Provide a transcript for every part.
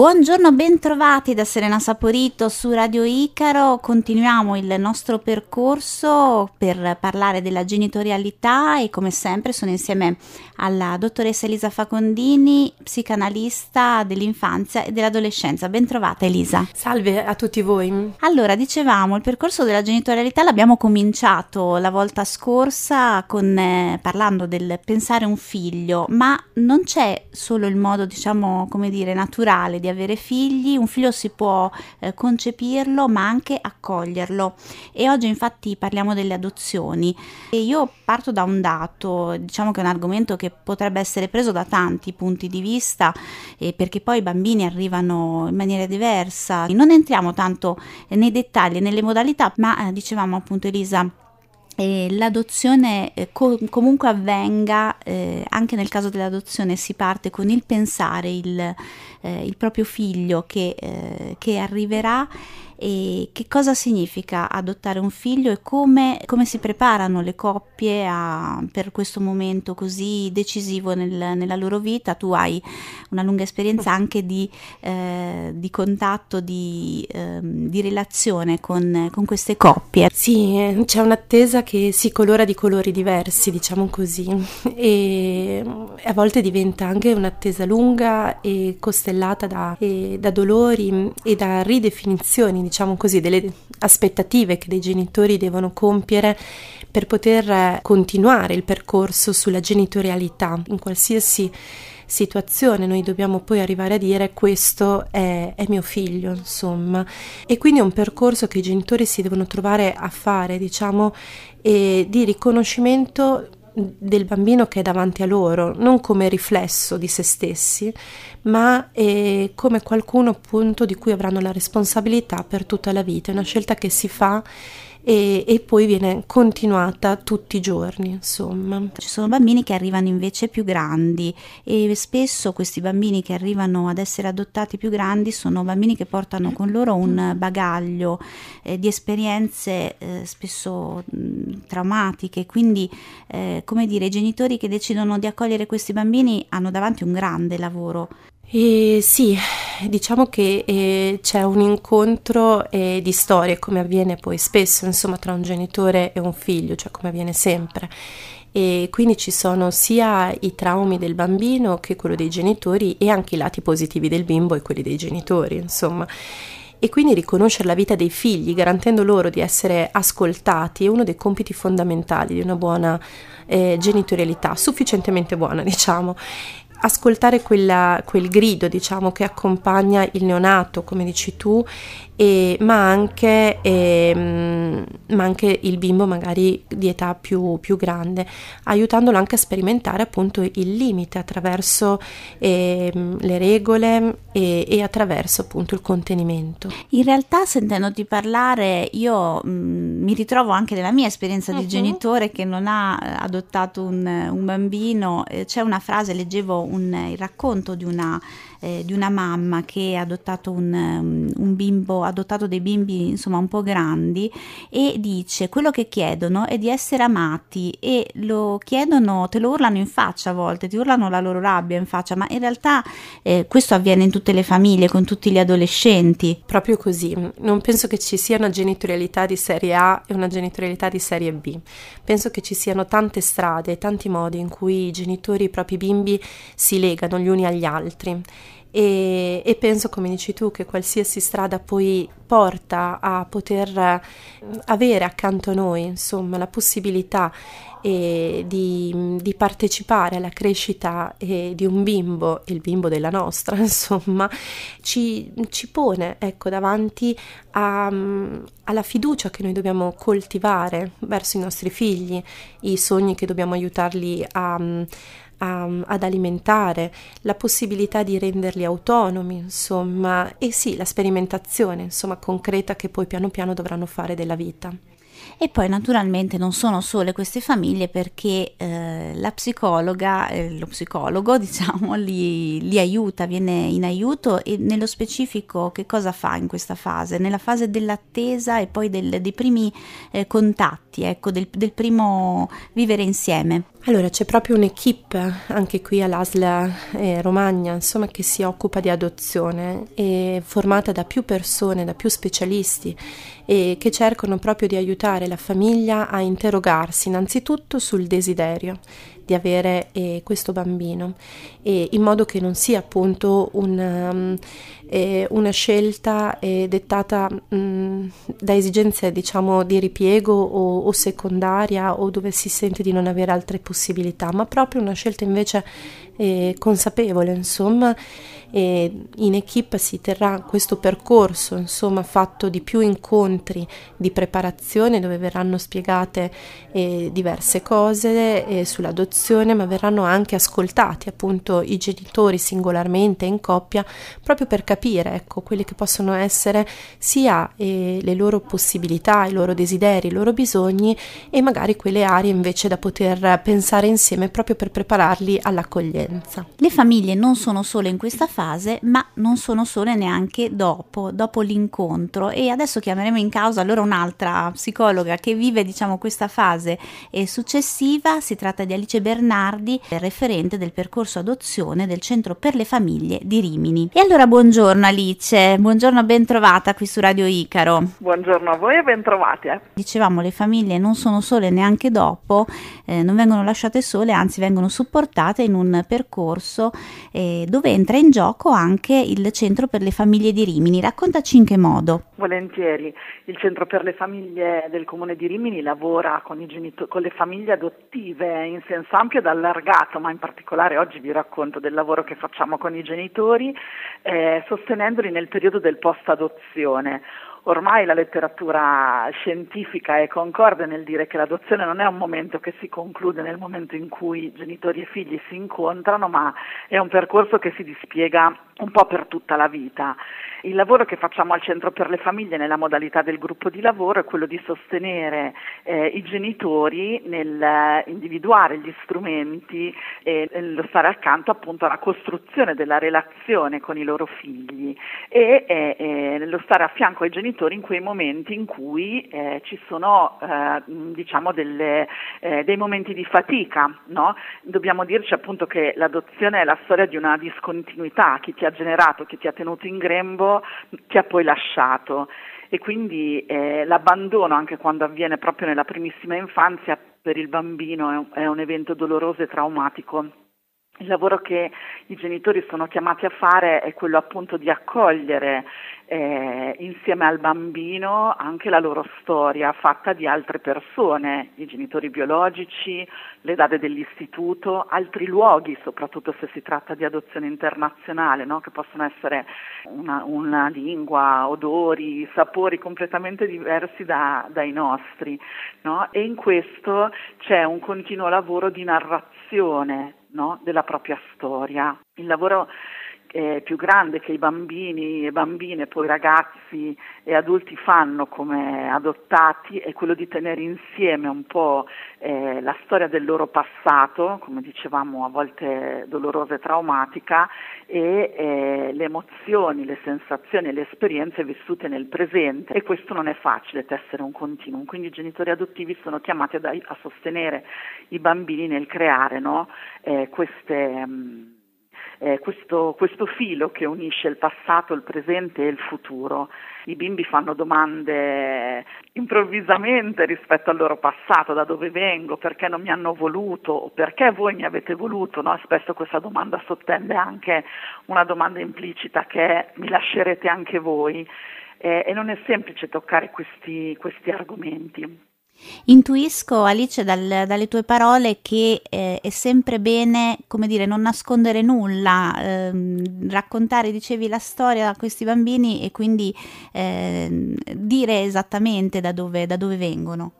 Buongiorno, bentrovati da Serena Saporito su Radio Icaro. Continuiamo il nostro percorso per parlare della genitorialità e come sempre sono insieme alla dottoressa Elisa Facondini, psicanalista dell'infanzia e dell'adolescenza. Bentrovata Elisa. Salve a tutti voi. Allora, dicevamo, il percorso della genitorialità l'abbiamo cominciato la volta scorsa con, eh, parlando del pensare un figlio, ma non c'è solo il modo, diciamo, come dire, naturale di avere figli, un figlio si può eh, concepirlo ma anche accoglierlo. E oggi infatti parliamo delle adozioni. E io parto da un dato, diciamo che è un argomento che potrebbe essere preso da tanti punti di vista eh, perché poi i bambini arrivano in maniera diversa, non entriamo tanto nei dettagli, nelle modalità, ma eh, dicevamo appunto Elisa eh, l'adozione eh, co- comunque avvenga, eh, anche nel caso dell'adozione si parte con il pensare il, eh, il proprio figlio che, eh, che arriverà e che cosa significa adottare un figlio e come, come si preparano le coppie a, per questo momento così decisivo nel, nella loro vita. Tu hai una lunga esperienza anche di, eh, di contatto, di, eh, di relazione con, con, queste coppie. Sì, eh, c'è un'attesa che si colora di colori diversi, diciamo così, e a volte diventa anche un'attesa lunga e costellata da, e, da dolori e da ridefinizioni diciamo così, delle aspettative che dei genitori devono compiere per poter continuare il percorso sulla genitorialità. In qualsiasi situazione noi dobbiamo poi arrivare a dire questo è, è, mio figlio insomma. E quindi è un percorso che i genitori si devono trovare a fare diciamo di riconoscimento del bambino che è davanti a loro, non come riflesso di se stessi, ma eh, come qualcuno appunto di cui avranno la responsabilità per tutta la vita. È una scelta che si fa e, e, poi viene continuata tutti i giorni, insomma. Ci sono bambini che arrivano invece più grandi e spesso questi bambini che arrivano ad essere adottati più grandi sono bambini che portano con loro un bagaglio eh, di esperienze eh, spesso mh, traumatiche, quindi eh, come dire, i genitori che decidono di accogliere questi bambini hanno davanti un grande lavoro. E sì, diciamo che eh, c'è un incontro eh, di storie, come avviene poi spesso, insomma, tra un genitore e un figlio, cioè come avviene sempre. E quindi ci sono sia i traumi del bambino che quello dei genitori e anche i lati positivi del bimbo e quelli dei genitori, insomma. E quindi riconoscere la vita dei figli, garantendo loro di essere ascoltati, è uno dei compiti fondamentali di una buona eh, genitorialità, sufficientemente buona, diciamo ascoltare quella, quel grido, diciamo, che accompagna il neonato, come dici tu, e, ma, anche, e, ma, anche, il bimbo magari di età più, più, grande, aiutandolo anche a sperimentare appunto il limite attraverso e, le regole e, attraverso appunto il contenimento. In realtà sentendoti parlare io mh, mi ritrovo anche nella mia esperienza di uh-huh. genitore che non ha adottato un, un bambino, c'è una frase, leggevo un, il racconto di una eh, di una mamma che ha adottato un, um, un bimbo, ha adottato dei bimbi insomma un po' grandi e dice quello che chiedono è di essere amati e lo chiedono, te lo urlano in faccia a volte, ti urlano la loro rabbia in faccia, ma in realtà eh, questo avviene in tutte le famiglie, con tutti gli adolescenti. Proprio così, non penso che ci sia una genitorialità di serie A e una genitorialità di serie B. Penso che ci siano tante strade, tanti modi in cui i genitori i propri bimbi si legano gli uni agli altri e, e, penso, come dici tu, che qualsiasi strada poi porta a poter eh, avere accanto a noi, insomma, la possibilità eh, di, di, partecipare alla crescita eh, di un bimbo, il bimbo della nostra, insomma, ci, ci pone, ecco, davanti a, alla fiducia che noi dobbiamo coltivare verso i nostri figli, i sogni che dobbiamo aiutarli a a, ad alimentare, la possibilità di renderli autonomi, insomma, e sì, la sperimentazione, insomma, concreta che poi piano piano dovranno fare della vita. E poi naturalmente non sono sole queste famiglie perché eh, la psicologa, eh, lo psicologo diciamo, li, li, aiuta, viene in aiuto e nello specifico che cosa fa in questa fase? Nella fase dell'attesa e poi del, dei primi eh, contatti, ecco, del, del primo vivere insieme. Allora c'è proprio un'equipe anche qui all'ASL eh, Romagna insomma, che si occupa di adozione, è formata da più persone, da più specialisti e che cercano proprio di aiutare la famiglia a interrogarsi innanzitutto sul desiderio di avere eh, questo bambino. In modo che non sia appunto un, um, eh, una scelta eh, dettata um, da esigenze diciamo di ripiego o, o secondaria o dove si sente di non avere altre possibilità, ma proprio una scelta invece eh, consapevole, insomma, in equip si terrà questo percorso, insomma, fatto di più incontri di preparazione dove verranno spiegate eh, diverse cose eh, sull'adozione, ma verranno anche ascoltati appunto i genitori singolarmente in coppia proprio per capire, ecco, quelle che possono essere sia eh, le loro possibilità, i loro desideri, i loro bisogni e magari quelle aree invece da poter pensare insieme proprio per prepararli all'accoglienza. Le famiglie non sono sole in questa fase, ma non sono sole neanche dopo, dopo l'incontro. E adesso chiameremo in causa allora un'altra psicologa che vive, diciamo, questa fase successiva. Si tratta di Alice Bernardi, referente del percorso adozione del Centro per le Famiglie di Rimini. E allora buongiorno Alice, buongiorno, ben trovata qui su Radio Icaro. Buongiorno a voi e ben trovate. Dicevamo, le famiglie non sono sole neanche dopo, eh, non vengono lasciate sole, anzi vengono supportate in un percorso percorso eh, dove entra in gioco anche il Centro per le Famiglie di Rimini. Raccontaci in che modo. Volentieri, il Centro per le Famiglie del Comune di Rimini lavora con, genito- con le famiglie adottive in senso ampio ed allargato, ma in particolare oggi vi racconto del lavoro che facciamo con i genitori, eh, sostenendoli nel periodo del post-adozione ormai la letteratura scientifica è concorde nel dire che l'adozione non è un momento che si conclude nel momento in cui genitori e figli si incontrano, ma è un percorso che si dispiega un po' per tutta la vita. Il lavoro che facciamo al Centro per le Famiglie nella modalità del gruppo di lavoro è quello di sostenere eh, i genitori nel eh, individuare gli strumenti e nello stare accanto appunto alla costruzione della relazione con i loro figli e eh, eh, nello stare a fianco ai genitori in quei momenti in cui eh, ci sono eh, diciamo delle, dei momenti di fatica. No? Dobbiamo dirci appunto che l'adozione è la storia di una discontinuità, chi ti ha generato, chi ti ha tenuto in grembo ti ha poi lasciato e quindi eh, l'abbandono anche quando avviene proprio nella primissima infanzia per il bambino è un, è un evento doloroso e traumatico. Il lavoro che i genitori sono chiamati a fare è quello appunto di accogliere eh, insieme al bambino anche la loro storia fatta di altre persone, i genitori biologici, le date dell'istituto, altri luoghi, soprattutto se si tratta di adozione internazionale, no? che possono essere una, una, lingua, odori, sapori completamente diversi da, dai nostri. No? E in questo c'è un continuo lavoro di narrazione no? della propria storia. Il lavoro eh, più grande che i bambini e bambine, poi ragazzi e adulti fanno come adottati è quello di tenere insieme un po' eh, la storia del loro passato, come dicevamo a volte dolorosa e traumatica, e eh, le emozioni, le sensazioni le esperienze vissute nel presente e questo non è facile tessere un continuum, quindi i genitori adottivi sono chiamati a, a sostenere i bambini nel creare no? Eh, queste... Mh, mm, eh, questo, questo filo che unisce il passato, il presente e il futuro. I bimbi fanno domande improvvisamente rispetto al loro passato, da dove vengo, perché non mi hanno voluto perché voi mi avete voluto. No? Spesso questa domanda sottende anche una domanda implicita che è mi lascerete anche voi eh, e non è semplice toccare questi, questi argomenti. Intuisco, Alice, dal, dalle tue parole che eh, è sempre bene, come dire, non nascondere nulla, ehm, raccontare, dicevi, la storia a questi bambini e quindi eh, dire esattamente da dove, da dove vengono.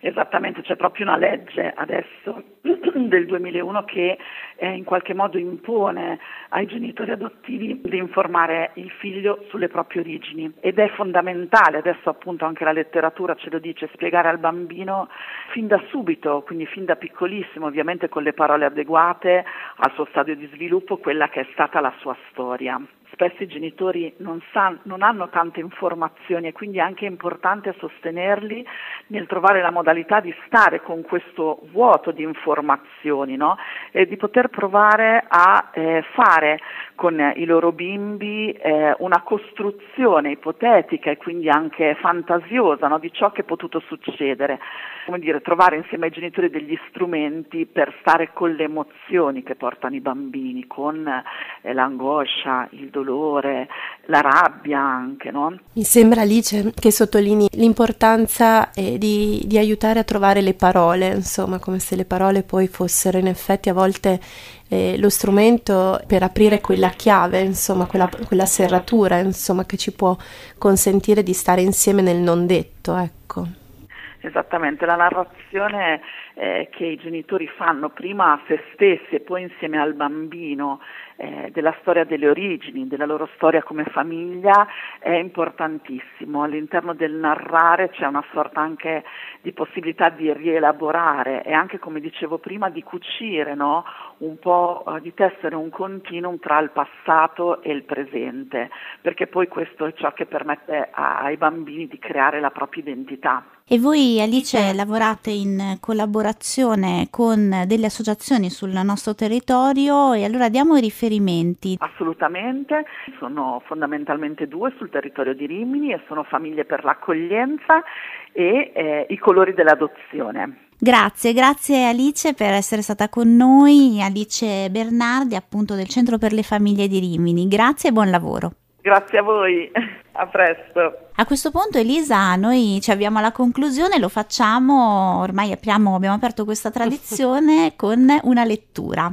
Esattamente, c'è proprio una legge adesso del 2001 che eh, in qualche modo impone ai genitori adottivi di informare il figlio sulle proprie origini. Ed è fondamentale, adesso appunto anche la letteratura ce lo dice, spiegare al bambino fin da subito, quindi fin da piccolissimo, ovviamente con le parole adeguate al suo stadio di sviluppo, quella che è stata la sua storia spesso i genitori non, san, non, hanno tante informazioni e quindi è anche importante sostenerli nel trovare la modalità di stare con questo vuoto di informazioni formazioni, no? e di poter provare a eh, fare con i loro bimbi eh, una costruzione ipotetica e quindi anche fantasiosa no? di ciò che è potuto succedere, come dire, trovare insieme ai genitori degli strumenti per stare con le emozioni che portano i bambini, con eh, l'angoscia, il dolore, la rabbia anche. No? Mi sembra Alice che sottolinei l'importanza eh, di, di aiutare a trovare le parole, insomma, come se le parole poi fossero in effetti a volte eh, lo strumento per aprire quella chiave, insomma, quella, quella, serratura, insomma, che ci può consentire di stare insieme nel non detto, ecco. Esattamente, la narrazione eh, che i genitori fanno prima a se stessi e poi insieme al bambino eh, della storia delle origini, della loro storia come famiglia è importantissimo. All'interno del narrare c'è una sorta anche di possibilità di rielaborare e anche, come dicevo prima, di cucire no? un po' eh, di tessere un continuum tra il passato e il presente, perché poi questo è ciò che permette ai bambini di creare la propria identità. E voi Alice lavorate in collaborazione con delle associazioni sul nostro territorio e allora diamo i riferimenti. Assolutamente, sono fondamentalmente due sul territorio di Rimini e sono famiglie per l'accoglienza e eh, i colori dell'adozione. Grazie, grazie Alice per essere stata con noi, Alice Bernardi appunto del Centro per le Famiglie di Rimini. Grazie e buon lavoro. Grazie a voi, a presto. A questo punto Elisa, noi ci avviamo alla conclusione, lo facciamo, ormai apriamo, abbiamo aperto questa tradizione con una lettura.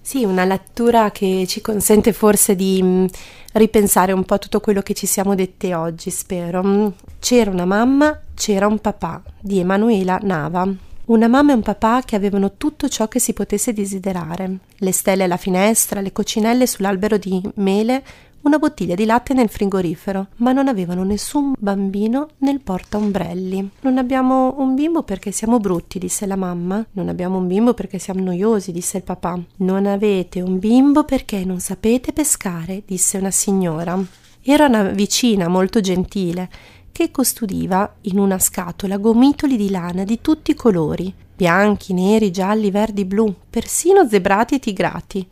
Sì, una lettura che ci consente forse di mm, ripensare un po' tutto quello che ci siamo dette oggi, spero. Mm, c'era una mamma, c'era un papà di Emanuela Nava. Una mamma e un papà che avevano tutto ciò che si potesse desiderare. Le stelle alla finestra, le coccinelle sull'albero di mele, una bottiglia di latte nel frigorifero, ma non avevano nessun bambino nel portaombrelli. Non abbiamo un bimbo perché siamo brutti, disse la mamma. Non abbiamo un bimbo perché siamo noiosi, disse il papà. Non avete un bimbo perché non sapete pescare, disse una signora. Era una vicina molto gentile che custodiva in una scatola gomitoli di lana di tutti i colori, bianchi, neri, gialli, verdi, blu, persino zebrati e tigrati.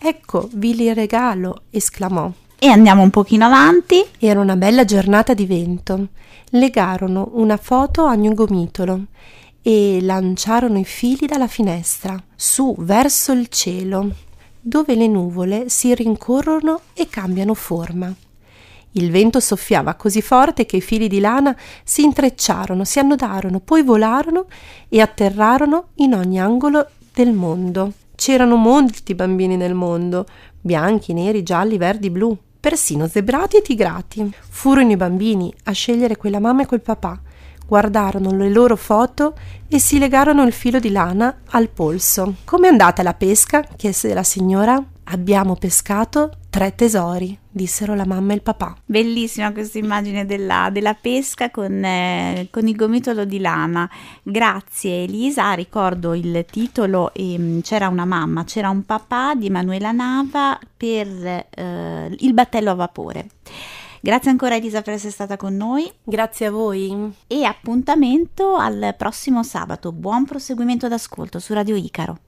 Ecco, vi li regalo, esclamò. E andiamo un pochino avanti. Era una bella giornata di vento. Legarono una foto a ogni gomitolo e lanciarono i fili dalla finestra, su verso il cielo, dove le nuvole si rincorrono e cambiano forma. Il vento soffiava così forte che i fili di lana si intrecciarono, si annodarono, poi volarono e atterrarono in ogni angolo del mondo. C'erano molti bambini nel mondo, bianchi, neri, gialli, verdi, blu, persino zebrati e tigrati. Furono i bambini a scegliere quella mamma e quel papà, guardarono le loro foto e si legarono il filo di lana al polso. Com'è andata la pesca? chiese la signora. Abbiamo pescato tre tesori, dissero la mamma e il papà. Bellissima questa immagine della, della pesca con, eh, con, il gomitolo di lana. Grazie Elisa, ricordo il titolo eh, C'era una mamma, c'era un papà di Manuela Nava per eh, il battello a vapore. Grazie ancora Elisa per essere stata con noi. Grazie a voi. E appuntamento al prossimo sabato. Buon proseguimento d'ascolto su Radio Icaro.